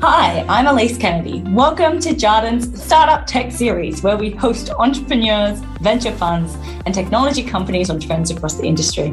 Hi, I'm Elise Kennedy. Welcome to Jarden's Startup Tech Series, where we host entrepreneurs, venture funds, and technology companies on trends across the industry.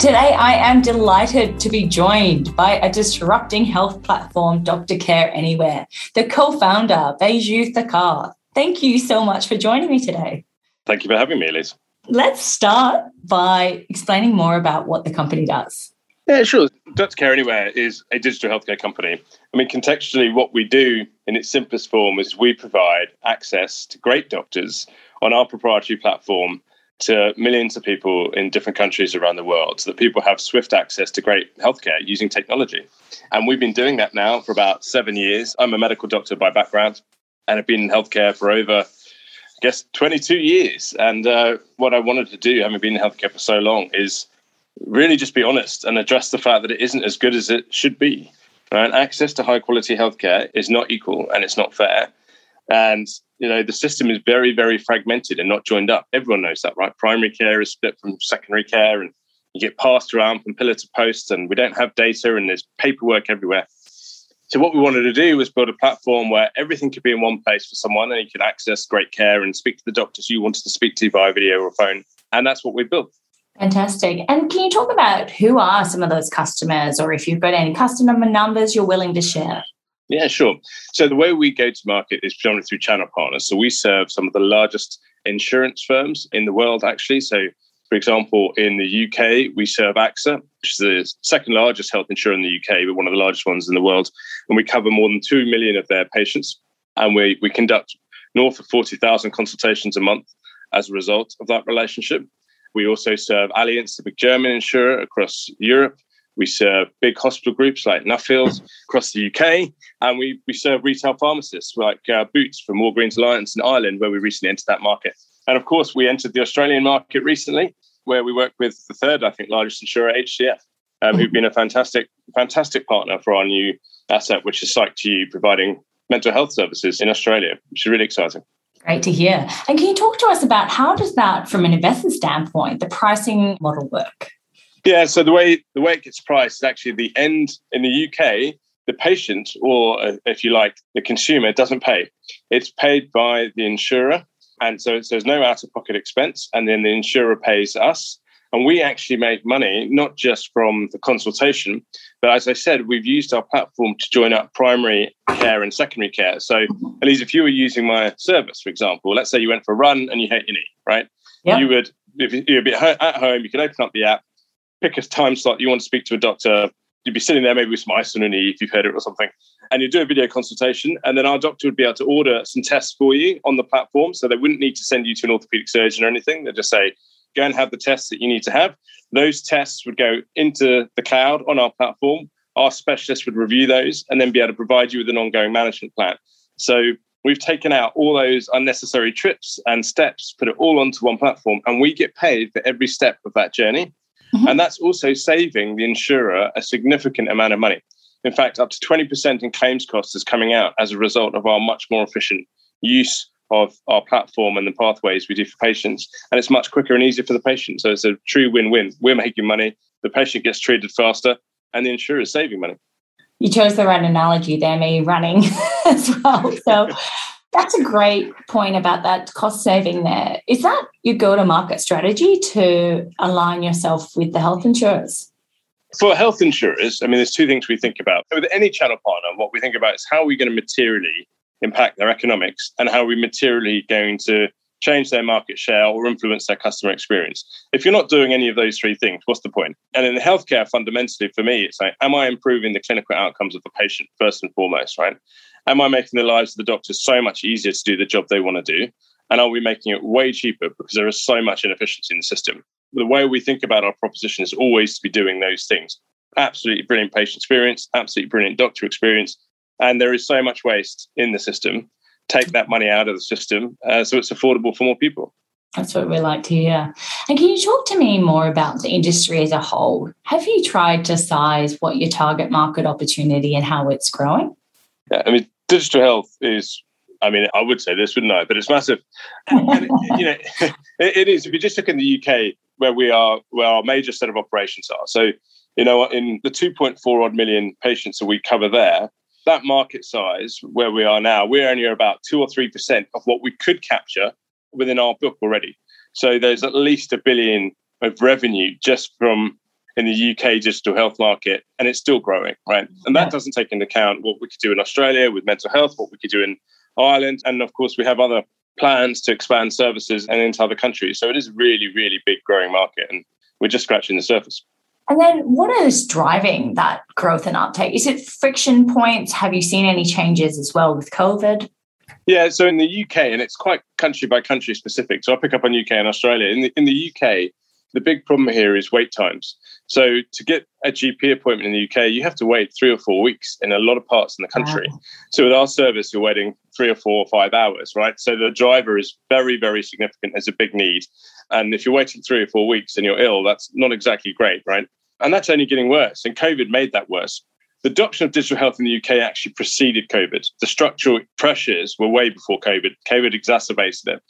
Today, I am delighted to be joined by a disrupting health platform, Doctor Care Anywhere, the co founder, Bayju Thakar. Thank you so much for joining me today. Thank you for having me, Elise. Let's start by explaining more about what the company does. Yeah, sure. Doctor Care Anywhere is a digital healthcare company. I mean, contextually, what we do in its simplest form is we provide access to great doctors on our proprietary platform to millions of people in different countries around the world so that people have swift access to great healthcare using technology. And we've been doing that now for about seven years. I'm a medical doctor by background and I've been in healthcare for over, I guess, 22 years. And uh, what I wanted to do, having been in healthcare for so long, is really just be honest and address the fact that it isn't as good as it should be. Right? Access to high quality healthcare is not equal and it's not fair. And you know the system is very, very fragmented and not joined up. Everyone knows that, right? Primary care is split from secondary care, and you get passed around from pillar to post, and we don't have data, and there's paperwork everywhere. So what we wanted to do was build a platform where everything could be in one place for someone, and you could access great care and speak to the doctors you wanted to speak to via video or phone. And that's what we built. Fantastic. And can you talk about who are some of those customers, or if you've got any customer numbers you're willing to share? Yeah, sure. So the way we go to market is predominantly through channel partners. So we serve some of the largest insurance firms in the world, actually. So, for example, in the UK, we serve AXA, which is the second largest health insurer in the UK, but one of the largest ones in the world. And we cover more than 2 million of their patients. And we, we conduct north of 40,000 consultations a month as a result of that relationship. We also serve Allianz, the big German insurer across Europe. We serve big hospital groups like Nuffield across the UK, and we, we serve retail pharmacists like uh, Boots from Walgreens Alliance in Ireland, where we recently entered that market. And of course, we entered the Australian market recently, where we work with the third, I think, largest insurer, HCF, um, who've been a fantastic, fantastic partner for our new asset, which is Psych2U, providing mental health services in Australia, which is really exciting. Great to hear. And can you talk to us about how does that, from an investment standpoint, the pricing model work? Yeah, so the way the way it gets priced is actually the end in the UK. The patient, or uh, if you like, the consumer, doesn't pay. It's paid by the insurer, and so there's no out-of-pocket expense, and then the insurer pays us, and we actually make money not just from the consultation, but as I said, we've used our platform to join up primary care and secondary care. So, at least if you were using my service, for example, let's say you went for a run and you hate your knee, right? Yep. You would, if you'd be at home, you could open up the app, pick a time slot you want to speak to a doctor. You'd be sitting there maybe with some ice on your knee if you've heard it or something, and you'd do a video consultation, and then our doctor would be able to order some tests for you on the platform. So they wouldn't need to send you to an orthopedic surgeon or anything. They'd just say, go and have the tests that you need to have. Those tests would go into the cloud on our platform. Our specialists would review those and then be able to provide you with an ongoing management plan. So we've taken out all those unnecessary trips and steps, put it all onto one platform, and we get paid for every step of that journey. Mm-hmm. And that's also saving the insurer a significant amount of money. In fact, up to 20% in claims costs is coming out as a result of our much more efficient use of our platform and the pathways we do for patients. And it's much quicker and easier for the patient. So it's a true win win. We're making money, the patient gets treated faster, and the insurer is saving money. You chose the right analogy there, me running as well. So that's a great point about that cost saving there. Is that your go to market strategy to align yourself with the health insurers? For health insurers, I mean, there's two things we think about. With any channel partner, what we think about is how are we going to materially impact their economics and how are we materially going to change their market share or influence their customer experience. If you're not doing any of those three things, what's the point? And in healthcare, fundamentally for me, it's like, am I improving the clinical outcomes of the patient first and foremost, right? Am I making the lives of the doctors so much easier to do the job they want to do? And are we making it way cheaper because there is so much inefficiency in the system? The way we think about our proposition is always to be doing those things. Absolutely brilliant patient experience, absolutely brilliant doctor experience, and there is so much waste in the system. Take that money out of the system uh, so it's affordable for more people. That's what we like to hear. And can you talk to me more about the industry as a whole? Have you tried to size what your target market opportunity and how it's growing? Yeah, I mean, digital health is I mean, I would say this, wouldn't I? But it's massive. You know, it, it is. If you just look in the UK, where we are, where our major set of operations are. So, you know, in the 2.4 odd million patients that we cover there, that market size where we are now, we're only about two or 3% of what we could capture within our book already. So there's at least a billion of revenue just from in the UK digital health market, and it's still growing, right? And that doesn't take into account what we could do in Australia with mental health, what we could do in Ireland, and of course we have other plans to expand services and into other countries. So it is really, really big growing market, and we're just scratching the surface. And then what is driving that growth and uptake? Is it friction points? Have you seen any changes as well with COVID? Yeah, so in the UK, and it's quite country by country specific. So I'll pick up on UK and Australia. In the, in the UK, the big problem here is wait times. So to get a GP appointment in the UK, you have to wait three or four weeks in a lot of parts in the country. Wow. So with our service, you're waiting three or four or five hours, right? So the driver is very, very significant. There's a big need. And if you're waiting three or four weeks and you're ill, that's not exactly great, right? And that's only getting worse. And COVID made that worse. The adoption of digital health in the UK actually preceded COVID. The structural pressures were way before COVID. COVID exacerbated it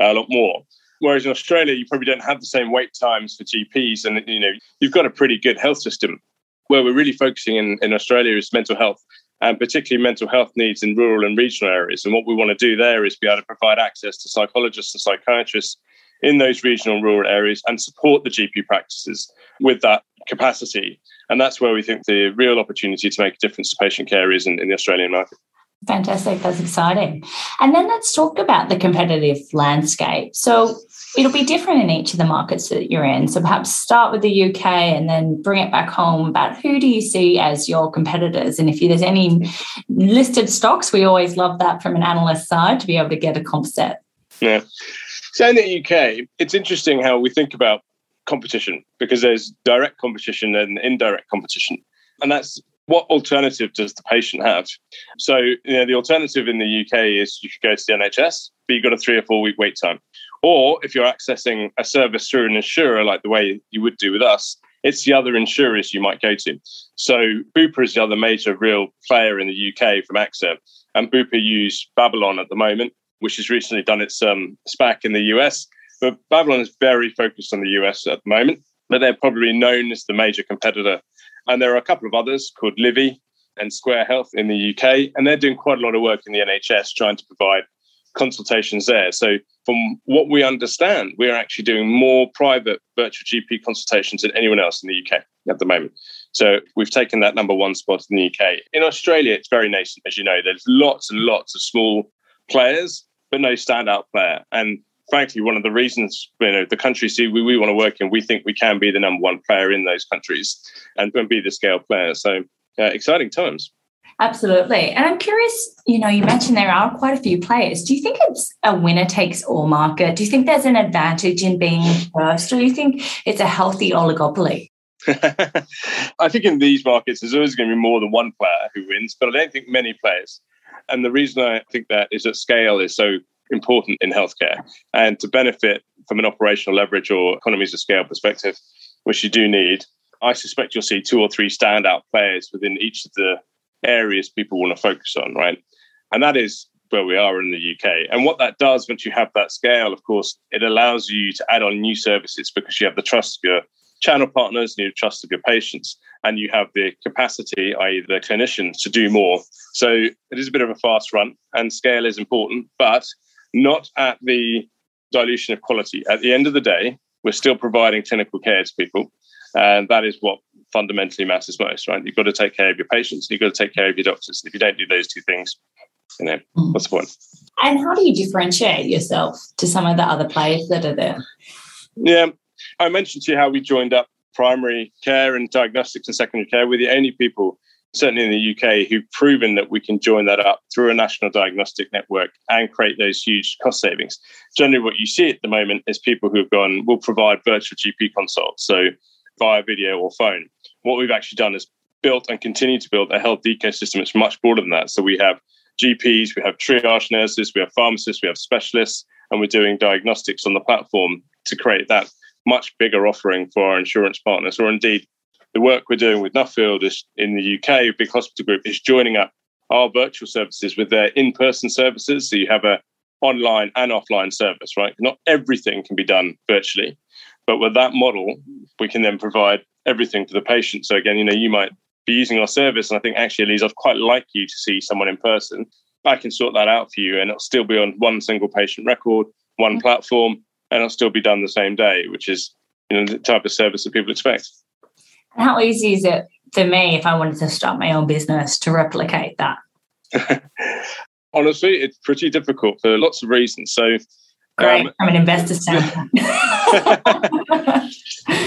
uh, a lot more. Whereas in Australia, you probably don't have the same wait times for GPs, and you know you've got a pretty good health system. Where we're really focusing in, in Australia is mental health, and particularly mental health needs in rural and regional areas. And what we want to do there is be able to provide access to psychologists and psychiatrists in those regional rural areas and support the GP practices with that capacity. And that's where we think the real opportunity to make a difference to patient care is in, in the Australian market. Fantastic. That's exciting. And then let's talk about the competitive landscape. So it'll be different in each of the markets that you're in. So perhaps start with the UK and then bring it back home about who do you see as your competitors? And if there's any listed stocks, we always love that from an analyst side to be able to get a comp set. Yeah. So in the UK, it's interesting how we think about competition because there's direct competition and indirect competition. And that's what alternative does the patient have? So, you know, the alternative in the UK is you could go to the NHS, but you've got a three or four week wait time. Or if you're accessing a service through an insurer, like the way you would do with us, it's the other insurers you might go to. So, Bupa is the other major real player in the UK from AXA, and Bupa use Babylon at the moment, which has recently done its um, SPAC in the US. But Babylon is very focused on the US at the moment, but they're probably known as the major competitor and there are a couple of others called Livi and Square Health in the UK, and they're doing quite a lot of work in the NHS trying to provide consultations there. So, from what we understand, we're actually doing more private virtual GP consultations than anyone else in the UK at the moment. So, we've taken that number one spot in the UK. In Australia, it's very nascent, as you know. There's lots and lots of small players, but no standout player. And frankly, one of the reasons you know the countries we, we want to work in, we think we can be the number one player in those countries and, and be the scale player. So uh, exciting times. Absolutely. And I'm curious, you know, you mentioned there are quite a few players. Do you think it's a winner takes all market? Do you think there's an advantage in being first, or do you think it's a healthy oligopoly? I think in these markets, there's always going to be more than one player who wins, but I don't think many players. And the reason I think that is that scale is so important in healthcare. And to benefit from an operational leverage or economies of scale perspective, which you do need, I suspect you'll see two or three standout players within each of the areas people want to focus on, right? And that is where we are in the UK. And what that does once you have that scale, of course, it allows you to add on new services because you have the trust of your channel partners and you trust of your patients and you have the capacity, i.e., the clinicians, to do more. So it is a bit of a fast run and scale is important, but not at the dilution of quality. At the end of the day, we're still providing clinical care to people. And that is what fundamentally matters most, right? You've got to take care of your patients, you've got to take care of your doctors. If you don't do those two things, you know, mm. what's the point? And how do you differentiate yourself to some of the other players that are there? Yeah, I mentioned to you how we joined up primary care and diagnostics and secondary care. We're the only people certainly in the UK, who've proven that we can join that up through a national diagnostic network and create those huge cost savings. Generally, what you see at the moment is people who have gone, we'll provide virtual GP consults, so via video or phone. What we've actually done is built and continue to build a health ecosystem. It's much broader than that. So we have GPs, we have triage nurses, we have pharmacists, we have specialists, and we're doing diagnostics on the platform to create that much bigger offering for our insurance partners, or indeed the work we're doing with Nuffield is in the UK, Big Hospital Group, is joining up our virtual services with their in-person services. So you have a online and offline service, right? Not everything can be done virtually, but with that model, we can then provide everything for the patient. So again, you know, you might be using our service. And I think actually, Elise, I'd quite like you to see someone in person. I can sort that out for you, and it'll still be on one single patient record, one mm-hmm. platform, and it'll still be done the same day, which is you know the type of service that people expect. How easy is it for me if I wanted to start my own business to replicate that? Honestly, it's pretty difficult for lots of reasons. So, great, um, I'm an investor.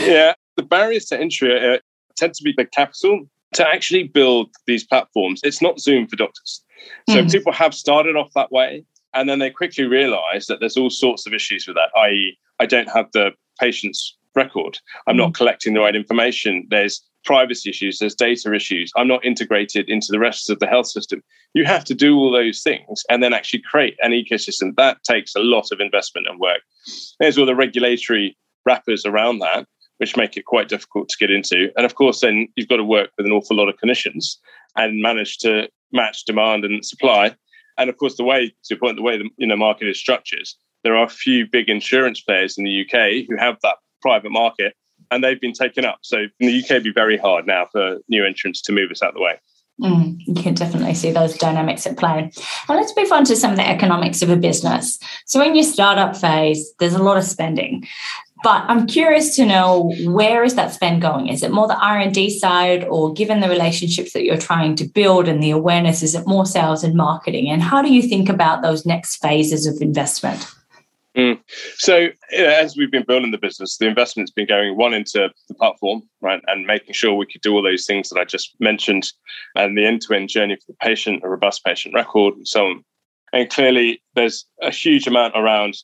yeah, the barriers to entry uh, tend to be the capital to actually build these platforms. It's not Zoom for doctors. So mm. people have started off that way, and then they quickly realize that there's all sorts of issues with that, i.e., I don't have the patient's record. I'm mm. not collecting the right information. There's privacy issues, there's data issues. I'm not integrated into the rest of the health system. You have to do all those things and then actually create an ecosystem. That takes a lot of investment and work. There's all the regulatory wrappers around that which make it quite difficult to get into. And of course, then you've got to work with an awful lot of clinicians and manage to match demand and supply. And of course, the way to point the way the you know market is structured, there are a few big insurance players in the UK who have that private market, and they've been taken up. So in the UK, it'd be very hard now for new entrants to move us out of the way. Mm, you can definitely see those dynamics at play. And let's move on to some of the economics of a business. So, in your startup phase, there's a lot of spending. But I'm curious to know where is that spend going? Is it more the R&D side or given the relationships that you're trying to build and the awareness, is it more sales and marketing? And how do you think about those next phases of investment? Mm. So, as we've been building the business, the investment's been going one into the platform, right, and making sure we could do all those things that I just mentioned, and the end-to-end journey for the patient, a robust patient record, and so on. And clearly, there's a huge amount around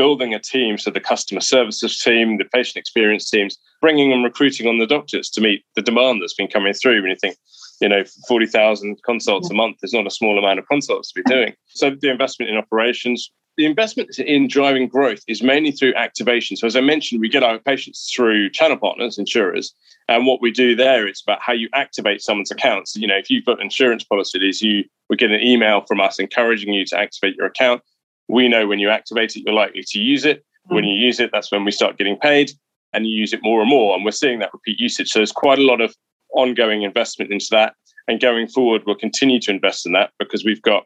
building a team, so the customer services team, the patient experience teams, bringing and recruiting on the doctors to meet the demand that's been coming through. When you think, you know, 40,000 consults a month is not a small amount of consults to be doing. So the investment in operations, the investment in driving growth is mainly through activation. So as I mentioned, we get our patients through channel partners, insurers, and what we do there is about how you activate someone's accounts. You know, if you've got insurance policies, you would get an email from us encouraging you to activate your account we know when you activate it, you're likely to use it. Mm. When you use it, that's when we start getting paid and you use it more and more. And we're seeing that repeat usage. So there's quite a lot of ongoing investment into that. And going forward, we'll continue to invest in that because we've got,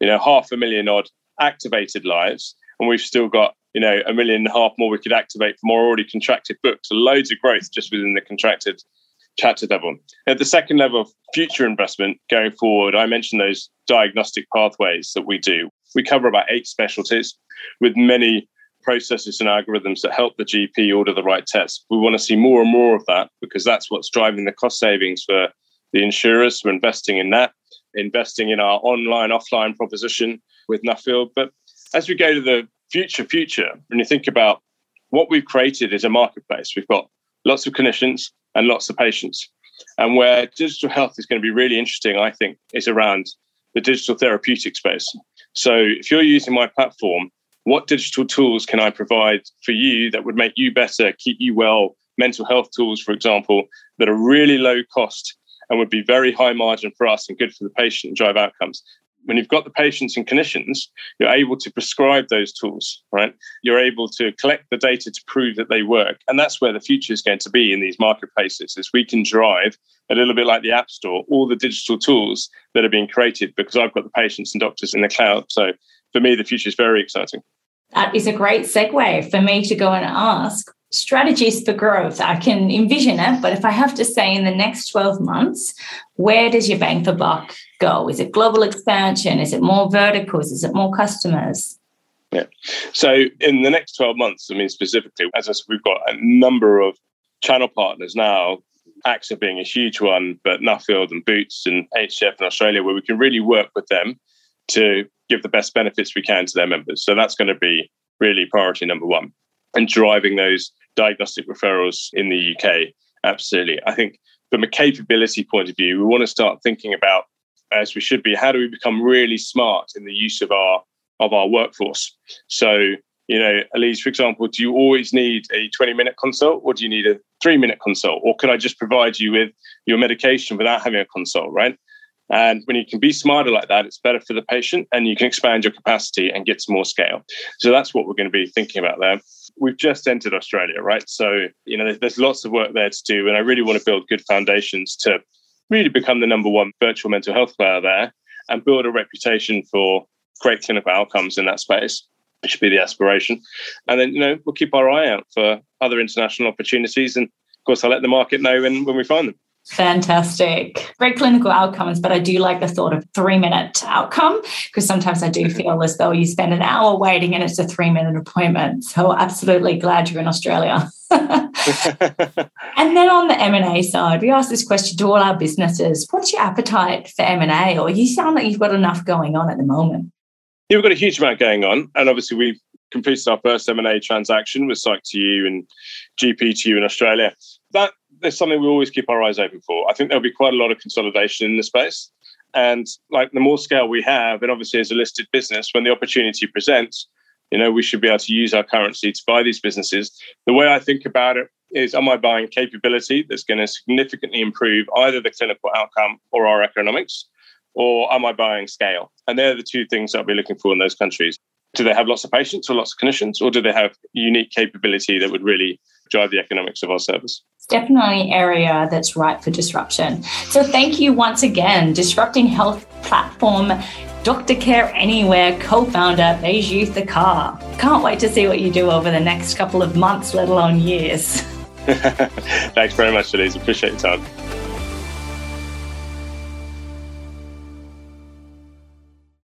you know, half a million odd activated lives. And we've still got, you know, a million and a half more we could activate from our already contracted books. So loads of growth just within the contracted chapter level. At the second level of future investment going forward, I mentioned those diagnostic pathways that we do. We cover about eight specialties with many processes and algorithms that help the GP order the right tests. We want to see more and more of that because that's what's driving the cost savings for the insurers. We're investing in that, investing in our online, offline proposition with Nuffield. But as we go to the future, future, when you think about what we've created is a marketplace. We've got lots of clinicians and lots of patients. And where digital health is going to be really interesting, I think, is around the digital therapeutic space. So if you're using my platform, what digital tools can I provide for you that would make you better, keep you well? Mental health tools, for example, that are really low cost and would be very high margin for us and good for the patient and drive outcomes when you've got the patients and clinicians, you're able to prescribe those tools, right? You're able to collect the data to prove that they work. And that's where the future is going to be in these marketplaces, is we can drive a little bit like the App Store, all the digital tools that are being created because I've got the patients and doctors in the cloud. So for me, the future is very exciting. That is a great segue for me to go and ask strategies for growth. I can envision it, but if I have to say in the next 12 months, where does your bang for buck Is it global expansion? Is it more verticals? Is it more customers? Yeah. So in the next 12 months, I mean, specifically, as I said, we've got a number of channel partners now, AXA being a huge one, but Nuffield and Boots and HCF in Australia, where we can really work with them to give the best benefits we can to their members. So that's going to be really priority number one and driving those diagnostic referrals in the UK. Absolutely. I think from a capability point of view, we want to start thinking about, as we should be, how do we become really smart in the use of our of our workforce? So, you know, Elise, for example, do you always need a 20 minute consult or do you need a three minute consult? Or can I just provide you with your medication without having a consult, right? And when you can be smarter like that, it's better for the patient and you can expand your capacity and get to more scale. So that's what we're going to be thinking about there we've just entered Australia, right? So, you know, there's, there's, lots of work there to do. And I really want to build good foundations to really become the number one virtual mental health player there and build a reputation for great clinical outcomes in that space. It should be the aspiration. And then, you know, we'll keep our eye out for other international opportunities. And of course, I'll let the market know when, when we find them. Fantastic. Great clinical outcomes, but I do like the thought of three minute outcome because sometimes I do mm-hmm. feel as though you spend an hour waiting and it's a three minute appointment. So absolutely glad you're in Australia. and then on the M&A side, we ask this question to all our businesses. What's your appetite for M&A? Or you sound like you've got enough going on at the moment. Yeah, we've got a huge amount going on. And obviously we've completed our first M&A transaction with Psych2U and GP2U in Australia. That is something we always keep our eyes open for. I think there'll be quite a lot of consolidation in the space. And like the more scale we have, and obviously as a listed business, when the opportunity presents, you know, we should be able to use our currency to buy these businesses. The way I think about it is, am I buying capability that's going to significantly improve either the clinical outcome or our economics, or am I buying scale? And they're the two things I'll be looking for in those countries. Do they have lots of patients or lots of clinicians, or do they have unique capability that would really drive the economics of our service? It's definitely an area that's ripe for disruption. So thank you once again, Disrupting Health Platform Doctor Care Anywhere co founder, Bayju Thakar. Can't wait to see what you do over the next couple of months, let alone years. Thanks very much, Elise. Appreciate your time.